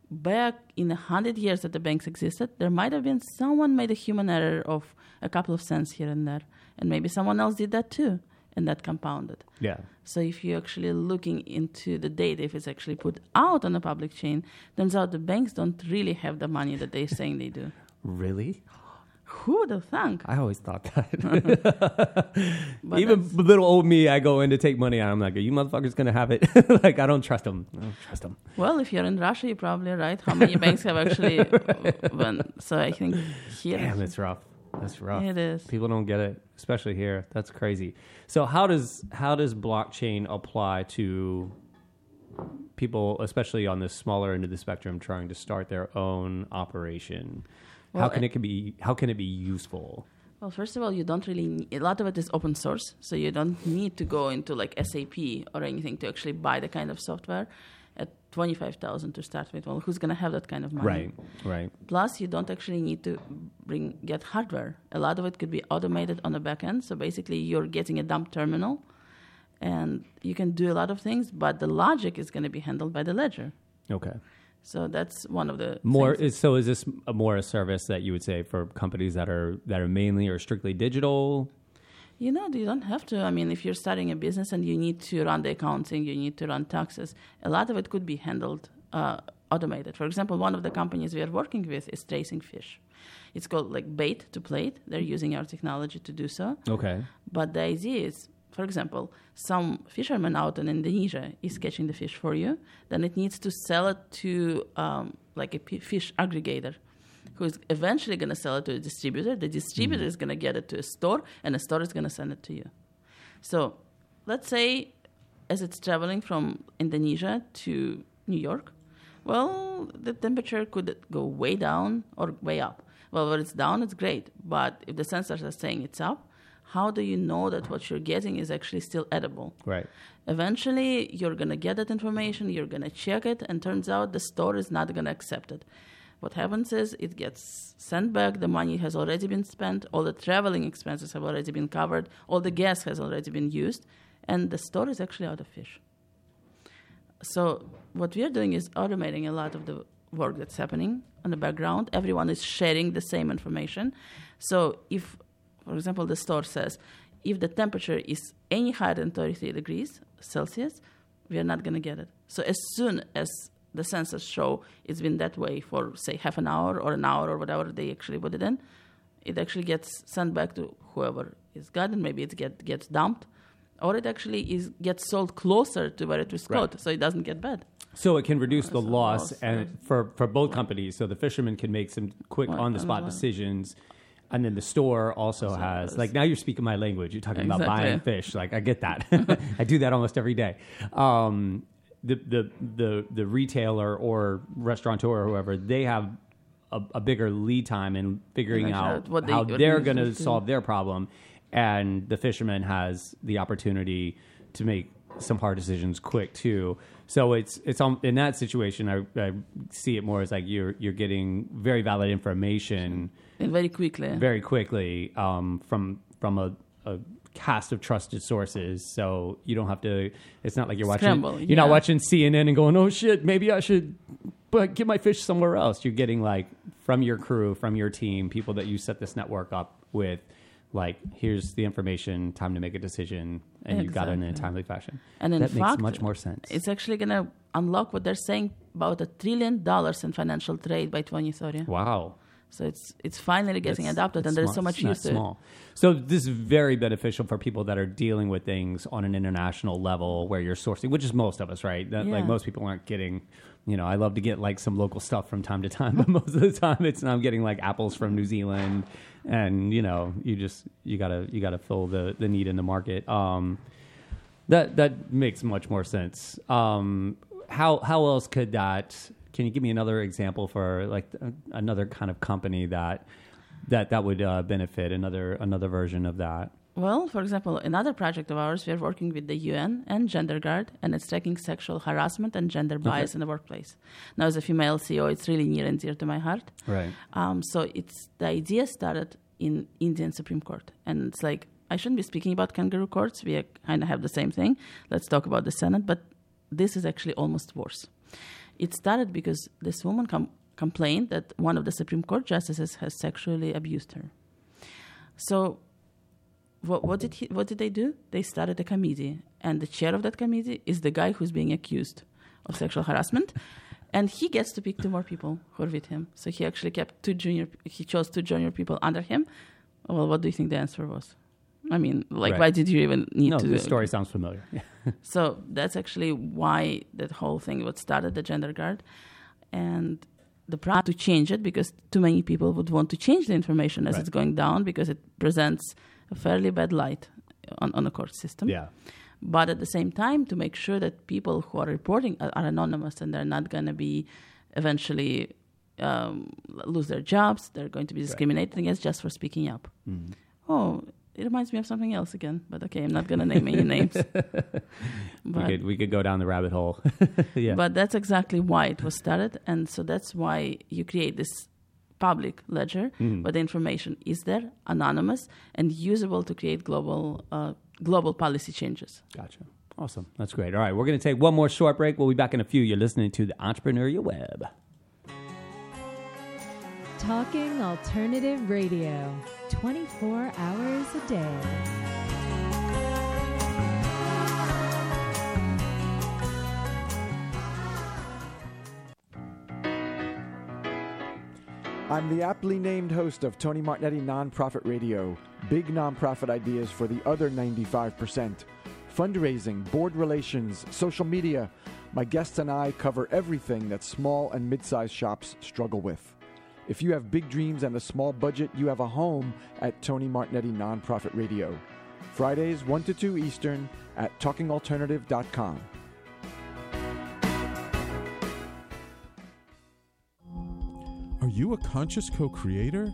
back in the hundred years that the banks existed, there might have been someone made a human error of a couple of cents here and there, and maybe someone else did that too, and that compounded. yeah? So if you're actually looking into the data, if it's actually put out on a public chain, turns out the banks don't really have the money that they're saying they do. <laughs> Really? Who would have thunk? I always thought that. <laughs> <laughs> Even little old me, I go in to take money out. I'm like, are you motherfuckers gonna have it? like, I don't trust them. I don't trust them. Well, if you're in Russia, you're probably right. How many banks have actually? When, so I think here Damn, it's rough. That's rough. it is. People don't get it, especially here. That's crazy. So how does how does blockchain apply to people, especially on the smaller end of the spectrum, trying to start their own operation? how can it- it can be how can it be useful? Well, first of all, you don't really. Need, a lot of it is open source, so you don't need to go into like SAP or anything to actually buy the kind of software. At twenty five thousand to start with, well, who's going to have that kind of money? Right, right. Plus, you don't actually need to bring get hardware. A lot of it could be automated on the back end. So basically, you're getting a dumb terminal, and you can do a lot of things, but the logic is going to be handled by the ledger. Okay. So that's one of the More is so is this a more a service that you would say for companies that are that are mainly or strictly digital? You know, you don't have to. I mean, if you're starting a business and you need to run the accounting, you need to run taxes, a lot of it could be handled uh, automated. For example, one of the companies we are working with is tracing fish. It's called like bait to plate. They're using our technology to do so. Okay. But the idea is, for example, some fisherman out in Indonesia is catching the fish for you. Then it needs to sell it to um, like a p- fish aggregator, who is eventually going to sell it to a distributor. The distributor mm. is going to get it to a store, and the store is going to send it to you. So let's say, as it's traveling from Indonesia to New York, well, the temperature could go way down or way up. Well, when it's down, it's great. But if the sensors are saying it's up, how do you know that what you're getting is actually still edible? Right. Eventually, you're going to get that information, you're going to check it, and turns out the store is not going to accept it. What happens is it gets sent back, the money has already been spent, all the traveling expenses have already been covered, all the gas has already been used, and the store is actually out of fish. So, what we are doing is automating a lot of the work that's happening on the background. Everyone is sharing the same information. So, if, for example, the store says, if the temperature is any higher than 33 degrees Celsius, we are not going to get it. So, as soon as the sensors show it's been that way for, say, half an hour or an hour or whatever they actually put it in, it actually gets sent back to whoever is got it. Maybe it get, gets dumped or it actually is gets sold closer to where it was Right. caught, so it doesn't get bad. So it can reduce the loss loss, and for, for both companies. So the fishermen can make some quick Right, on the spot uh, decisions. And then the store also Also has has- like now you're speaking my language. You're talking about buying fish. Like I get that. <laughs> I do that almost every day. Um, the, the the the retailer or restaurateur or whoever they have a, a bigger lead time in figuring out they- how they're going to solve their problem, and the fisherman has the opportunity to make some hard decisions quick too. So it's it's um, in that situation. I, I see it more as like you're you're getting very valid information And very quickly. very quickly um, from from a, a cast of trusted sources. So you don't have to. It's not like you're watching. Scramble, You're not watching CNN and going, "Oh shit, maybe I should." But get my fish somewhere else. You're getting like from your crew, from your team, people that you set this network up with. Like, here's the information. Time to make a decision, and you got it in a timely fashion. And that makes much more sense. It's actually going to unlock what they're saying about a trillion dollars in financial trade by 2030. Wow. So it's it's finally getting That's- adopted, that's and there's small- so much it's use to it. small. So this is very beneficial for people that are dealing with things on an international level where you're sourcing, which is most of us, right? That, Like most people aren't getting, you know, I love to get like some local stuff from time to time, <laughs> but most of the time it's I'm getting like apples from New Zealand, and you know, you just you gotta you gotta fill the the need in the market. Um, that that makes much more sense. Um, how how else could that? Can you give me another example for like uh, another kind of company that that that would uh, benefit another another version of that? Well, for example, another project of ours, we are working with the UN and Gender Guard, and it's tracking sexual harassment and gender bias in the workplace. Now, as a female CEO, it's really near and dear to my heart. Right. Um, so it's the idea started in Indian Supreme Court, and it's like I shouldn't be speaking about kangaroo courts. We kind of have the same thing. Let's talk about the Senate, but this is actually almost worse. It started because this woman com- complained that one of the Supreme Court justices has sexually abused her. So, what, what did he, what did they do? They started a committee, and the chair of that committee is the guy who's being accused of sexual harassment, <laughs> and he gets to pick two more people who are with him. So he actually kept two junior. He chose two junior people under him. Well, what do you think the answer was? I mean, like, Right. why did you even need No, to? this story sounds familiar. <laughs> So that's actually why that whole thing what started the gender guard, and the plan to change it because too many people would want to change the information as Right. it's going down because it presents a fairly bad light on, on the court system. yeah. But at the same time, to make sure that people who are reporting are, are anonymous and they're not going to be eventually um, lose their jobs, they're going to be discriminated against just for speaking up. Mm. Oh, it reminds me of something else again, but okay, I'm not going to name any names. <laughs> We could we could go down the rabbit hole. <laughs> yeah. but that's exactly why it was started, and so that's why you create this public ledger, Mhm. but the information is there, anonymous, and usable to create global uh, global policy changes. Gotcha. Awesome. That's great. All right, we're going to take one more short break. We'll be back in a few. You're listening to the Entrepreneurial Web. Talking Alternative Radio, 24 hours a day. I'm the aptly named host of Tony Martignetti Nonprofit Radio. Big nonprofit ideas for the other 95%. Fundraising, board relations, social media. My guests and I cover everything that small and mid sized shops struggle with. If you have big dreams and a small budget, you have a home at Tony Martignetti Nonprofit Radio. Fridays 1 to 2 Eastern at talkingalternative.com. Are you a conscious co creator?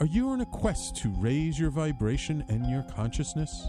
Are you on a quest to raise your vibration and your consciousness?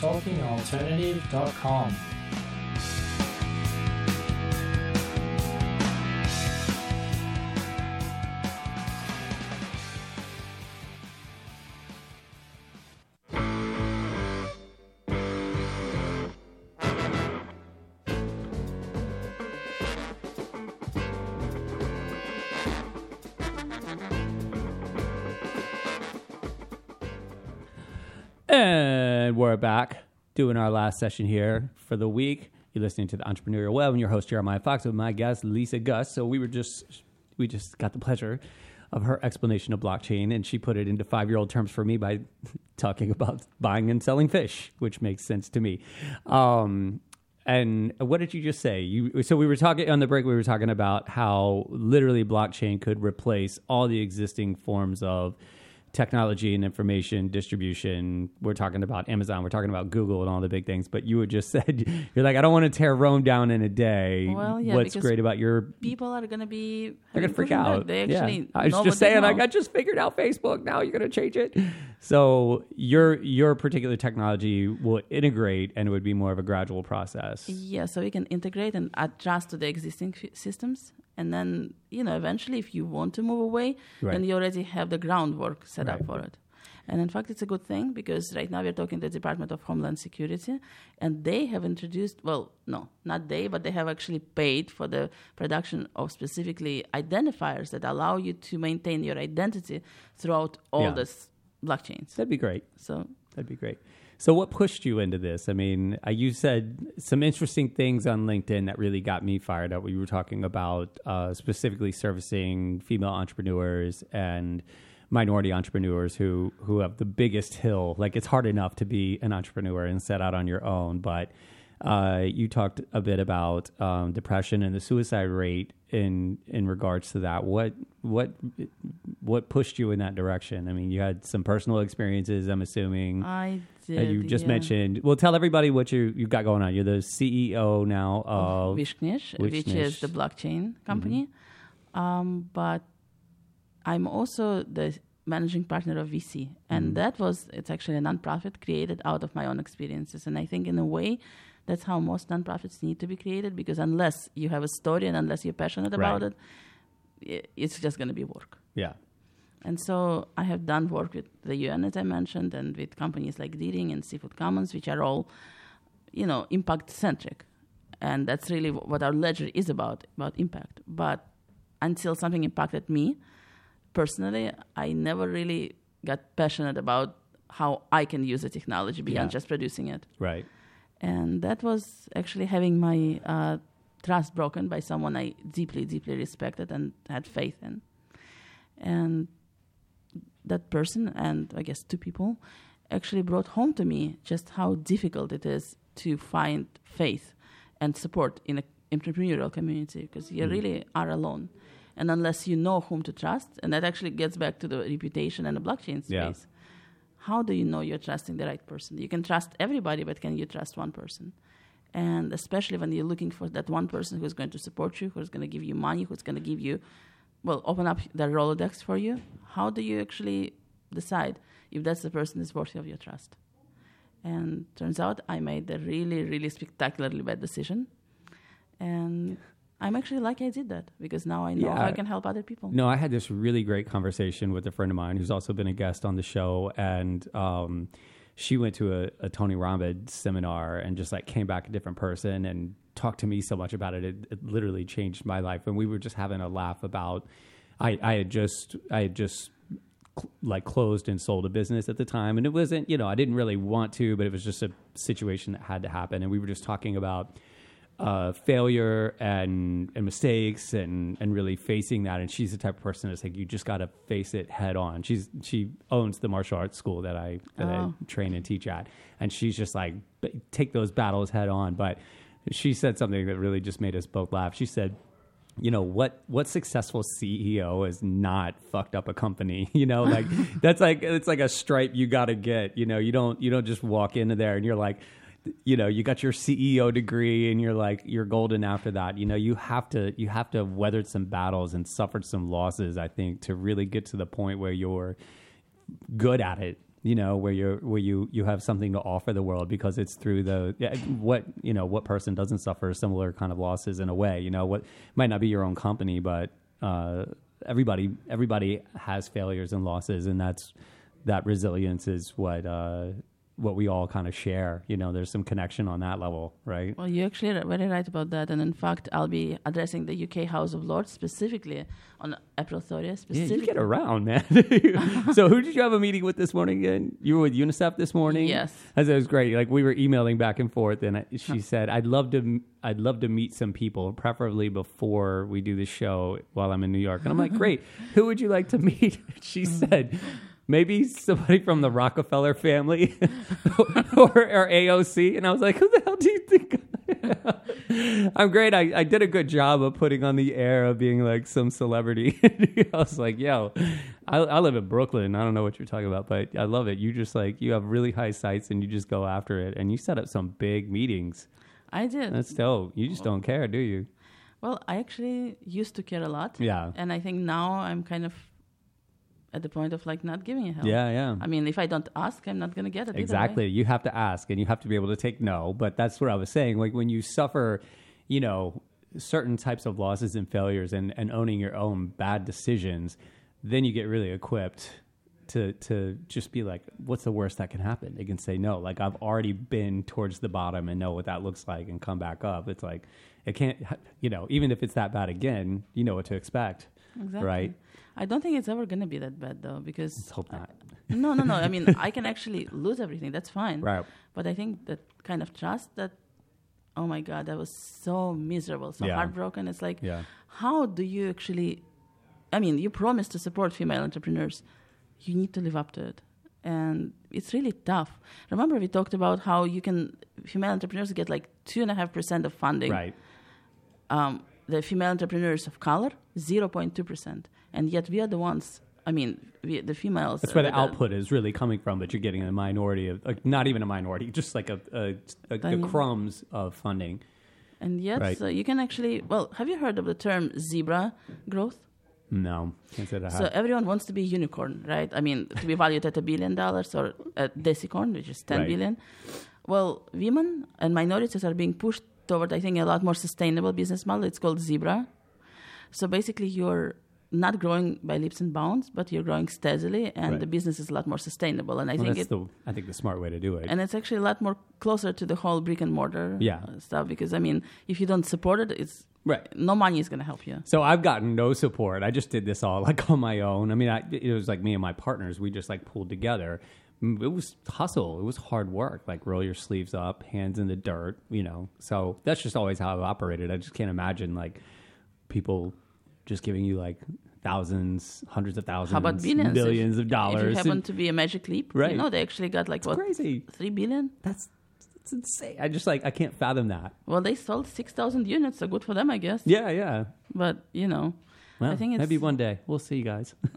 talkingalternative.com. we're back doing our last session here for the week. You're listening to the Entrepreneurial Web, and your host Jeremiah Fox with my guest Lisa Gus. So we were just we just got the pleasure of her explanation of blockchain, and she put it into five year old terms for me by <laughs> talking about buying and selling fish, which makes sense to me. Um, and what did you just say? You so we were talking on the break. We were talking about how literally blockchain could replace all the existing forms of technology and information distribution. We're talking about Amazon. We're talking about Google and all the big things. But you had just <laughs> said you're like, I don't want to tear Rome down in a day. Well, yeah, What's great about your People are going to be. they're gonna having freak out. They Yeah. actually. I was just saying, like. I just figured out Facebook. Now you're gonna change it. So your your particular technology will integrate, and it would be more of a gradual process. Yeah, so we can integrate and adjust to the existing f- systems. And then, you know, eventually, if you want to move away, Right. then you already have the groundwork set Right. up for it. And in fact, it's a good thing because right now we're talking to the Department of Homeland Security, and they have introduced, well, no, not they, but they have actually paid for the production of specifically identifiers that allow you to maintain your identity throughout all Yeah. this blockchains. That'd be great. So That'd be great. So, what pushed you into this? I mean, uh, you said some interesting things on LinkedIn that really got me fired up. We were talking about uh, specifically servicing female entrepreneurs and minority entrepreneurs who who have the biggest hill. Like, it's hard enough to be an entrepreneur and set out on your own, but uh, you talked a bit about um, depression and the suicide rate in in regards to that. What what what pushed you in that direction? I mean, you had some personal experiences. I'm assuming I did. you just yeah. mentioned. Well, tell everybody what you you've got going on. You're the CEO now of WishKnish, which is the blockchain company. Um, but I'm also the managing partner of VeeSee, and that was it's actually a nonprofit created out of my own experiences. And I think in a way, that's how most nonprofits need to be created because unless you have a story and unless you're passionate about Right. it, it's just going to be work. yeah. And so I have done work with the UN, as I mentioned, and with companies like Deering and Seafood Commons, which are all, you know, impact centric. And that's really what our ledger is about, about impact. But until something impacted me personally, I never really got passionate about how I can use the technology beyond Yeah. just producing it. Right. And that was actually having my uh, trust broken by someone I deeply, deeply respected and had faith in. And that person, and I guess two people, actually brought home to me just how difficult it is to find faith and support in an entrepreneurial community because you Mm. really are alone. And unless you know whom to trust, and that actually gets back to the reputation and the blockchain Yeah. How do you know you're trusting the right person? You can trust everybody, but can you trust one person? And especially when you're looking for that one person who's going to support you, who's going to give you money, who's going to give you, well, open up the Rolodex for you, how do you actually decide if that's the person that's worthy of your trust? And turns out I made a really, really spectacularly bad decision. And I'm actually lucky I did that because now I know Yeah. I can help other people. No, I had this really great conversation with a friend of mine who's also been a guest on the show, and um, she went to a, a Tony Robbins seminar and just like came back a different person and talked to me so much about it. It, it literally changed my life, and we were just having a laugh about. I, I had just I had just cl- like closed and sold a business at the time, and it wasn't you know I didn't really want to, but it was just a situation that had to happen, and we were just talking about uh, failure and and mistakes and and really facing that. And she's the type of person that's like you just got to face it head on. She's she owns the martial arts school that I that Oh. I train and teach at, and she's just like "B- take those battles head on. But she said something that really just made us both laugh. She said. You know what? What successful CEO has not fucked up a company? <laughs> You know, like <laughs> that's like it's like a stripe you got to get. You know, you don't you don't just walk into there and you're like, you know you got your CEO degree and you're like you're golden after that. You know you have to you have to have weathered some battles and suffered some losses. I think to really get to the point where you're good at it. You know where you're where you you have something to offer the world because it's through the what you know what person doesn't suffer similar kind of losses in a way. You know what might not be your own company, but uh, everybody everybody has failures and losses, and that's that resilience is what uh, what we all kind of share. You know, there's some connection on that level, right? Well, you're actually very right about that. And in fact, I'll be addressing the UK House of Lords specifically on April 30th. Yeah, you get around, man. <laughs> so, who did you have a meeting with this morning again? You were with UNICEF this morning. Yes. That was great. Like we were emailing back and forth, and she said, "I'd love to, I'd love to meet some people, preferably before we do the show while I'm in New York." And I'm like, <laughs> "Great. Who would you like to meet?" <laughs> She hmm. said. Maybe somebody from the Rockefeller family <laughs> or, or AOC. And I was like, who the hell do you think? <laughs> I'm great. I, I did a good job of putting on the air of being like some celebrity. <laughs> I was like, yo, I, I live in Brooklyn. I don't know what you're talking about, but I love it. You just like, you have really high sights and you just go after it. And you set up some big meetings. I did. That's dope. You just don't care, do you? Well, I actually used to care a lot. Yeah. And I think now I'm kind of at the point of like not giving a hell. Yeah, yeah. I mean, if I don't ask, I'm not going to get it. Exactly. You have to ask and you have to be able to take no. But that's what I was saying. Like when you suffer, you know, certain types of losses and failures and, and owning your own bad decisions, then you get really equipped to to just be like, what's the worst that can happen? They can say no. Like I've already been towards the bottom and know what that looks like and come back up. It's like it can't you know, even if it's that bad again, you know what to expect. Exactly. Right? I don't think it's ever going to be that bad though, because Let's hope not. no, no, no. I mean, I can actually <laughs> lose everything. That's fine. Right. But I think that kind of trust that, oh my God, that was so miserable, so Yeah. heartbroken. It's like, Yeah. how do you actually, I mean, you promised to support female entrepreneurs. You need to live up to it. And it's really tough. Remember, we talked about how you can, female entrepreneurs get like 2.5% of funding. Right. Um, the female entrepreneurs of color, 0.2%. And yet we are the ones, I mean, we, the females. That's where the uh, output is really coming from, but you're getting a minority of, like, not even a minority, <laughs> just like a, a, a the crumbs of funding. And yet, Right. uh, you can actually, well, have you heard of the term zebra growth? No, can't say that. So everyone wants to be unicorn, right? I mean, to be valued at a billion dollars or a decacorn, which is ten Right. billion. Well, women and minorities are being pushed toward, I think, a lot more sustainable business model. It's called zebra. So basically, you're not growing by leaps and bounds, but you're growing steadily, and Right. the business is a lot more sustainable. And I Well, think that's it, the I think the smart way to do it. and it's actually a lot more closer to the whole brick and mortar Yeah. stuff. Because I mean, if you don't support it, it's right. no money is going to help you. So I've gotten no support. I just did this all <laughs> like on my own. I mean, I, it was like me and my partners. We just like pulled together. Mm, It was hustle. It was hard work. Like roll your sleeves up, hands in the dirt. You know. So that's just always how I've operated. I just can't imagine like people just giving you like thousands, hundreds of thousands, How about billions? billions if, of dollars. If you happen And to be a magic leap, Right. you know, they actually got like it's what crazy. three billion. That's that's insane. I just like I can't fathom that. Well, they sold six thousand units, so good for them, I guess. Yeah, yeah. But you know, Well, I think it's maybe one day we'll see, you guys. <laughs> <laughs>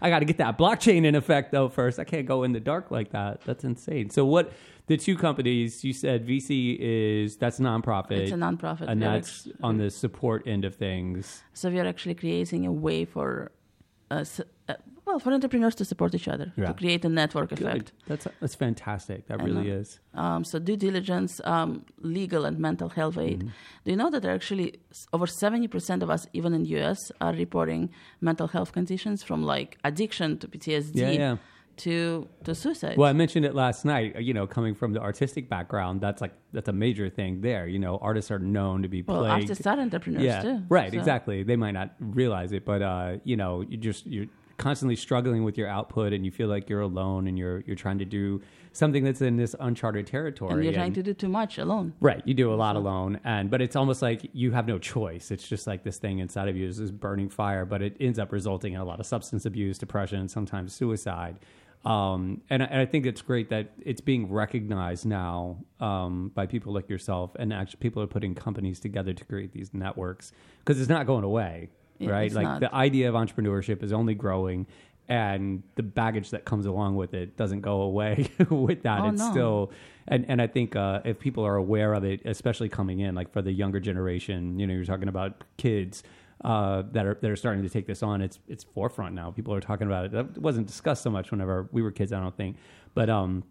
I got to get that blockchain in effect though first. I can't go in the dark like that. That's insane. So what? The two companies you said VeeSee is that's nonprofit. It's a nonprofit. and that's act- on the support end of things. So we are actually creating a way for, uh, s- uh, well, for entrepreneurs to support each other Yeah. to create a network Good. effect. That's that's fantastic. That I really is. Um, so due diligence, um, legal and mental health aid. Mm-hmm. Do you know that there are actually over seventy percent of us, even in the U.S., are reporting mental health conditions from like addiction to PTSD Yeah, yeah. To to suicide. Well, I mentioned it last night. You know, coming from the artistic background, that's like that's a major thing there. You know, artists are known to be well, plagued. artists are entrepreneurs yeah, too. right. so- Exactly. They might not realize it, but uh, you know, you just you're constantly struggling with your output and you feel like you're alone and you're you're trying to do something that's in this uncharted territory. And you're trying to do too much alone. Right, you do a lot alone, and but it's almost like you have no choice. It's just like this thing inside of you is this burning fire, but it ends up resulting in a lot of substance abuse, depression, sometimes suicide. Um, and, I, and I think it's great that it's being recognized now um, by people like yourself, and actually people are putting companies together to create these networks because it's not going away, Yeah, right? Like not. the idea of entrepreneurship is only growing, and the baggage that comes along with it doesn't go away <laughs> with that. Oh, it's no. still, and and I think uh, if people are aware of it, especially coming in, like for the younger generation, you know, you're talking about kids. Uh, that are that are starting to take this on. It's it's forefront now. People are talking about it. That wasn't discussed so much whenever we were kids. I don't think, but um,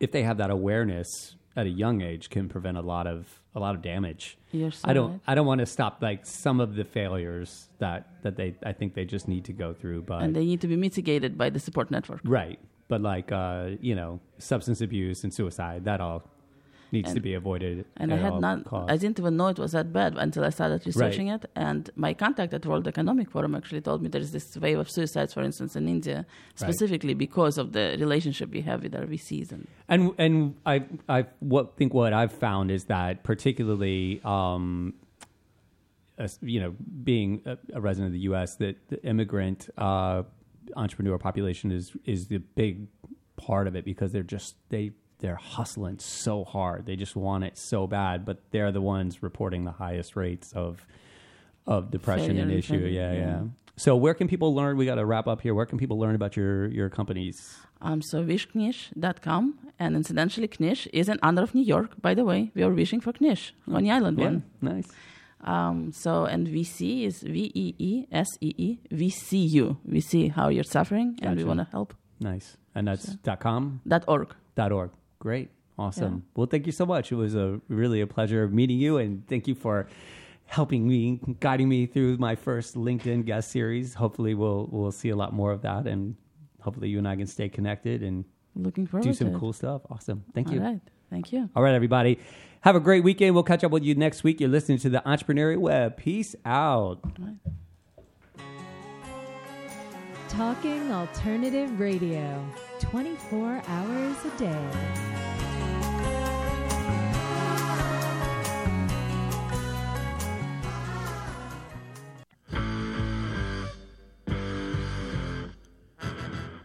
if they have that awareness at a young age, can prevent a lot of a lot of damage. So I don't right. I don't want to stop like some of the failures that that they I think they just need to go through. But And they need to be mitigated by the support network. right, but like uh, you know, substance abuse and suicide that all needs to be avoided. And I had not, costs. I didn't even know it was that bad until I started researching it. And my contact at World Economic Forum actually told me there's this wave of suicides, for instance, in India, specifically because of the relationship we have with our VCs. And And and I I what think what I've found is that particularly um, as, you know being a, a resident of the U.S. that the immigrant uh, entrepreneur population is is the big part of it because they're just they they're hustling so hard they just want it so bad but they're the ones reporting the highest rates of of depression Failure and issue yeah, yeah yeah. so where can people learn we got to wrap up here where can people learn about your your companies um, so wishknish.com. And incidentally, Knish is in under of New York. By the way, we are wishing for Knish, Coney Island yeah one. nice Um, so, and VeeSee is V E E S E E, VCU. We see how you're suffering and we want to help. Nice. And that's dot .com, Dot org. dot .org. Great. Awesome. Yeah. Well, thank you so much. It was a really a pleasure meeting you and thank you for helping me, guiding me through my first LinkedIn guest series. Hopefully we'll we'll see a lot more of that and hopefully you and I can stay connected and Looking forward do some cool stuff. Awesome. Thank All you. right. Thank you. All right, everybody. Have a great weekend. We'll catch up with you next week. You're listening to the Entrepreneurial Web. Peace out. Talking Alternative Radio, 24 hours a day.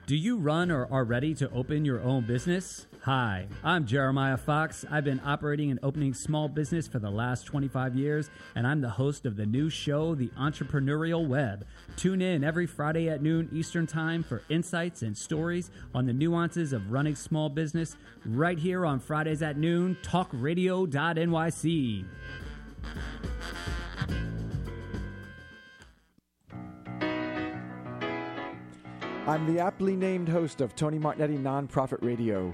Do you run or are ready to open your own business? Hi, I'm Jeremiah Fox. I've been operating and opening small business for the last 25 years, and I'm the host of the new show, The Entrepreneurial Web. Tune in every Friday at noon Eastern Time for insights and stories on the nuances of running small business right here on Fridays at noon, talkradio.nyc. I'm the aptly named host of Tony Martignetti Nonprofit Radio.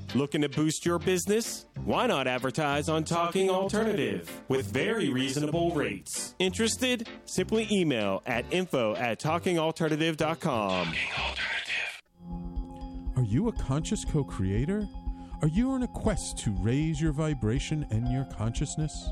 Looking to boost your business? Why not advertise on Talking Alternative with very reasonable rates? Interested? Simply email at info at talkingalternative.com. Are you a conscious co creator? Are you on a quest to raise your vibration and your consciousness?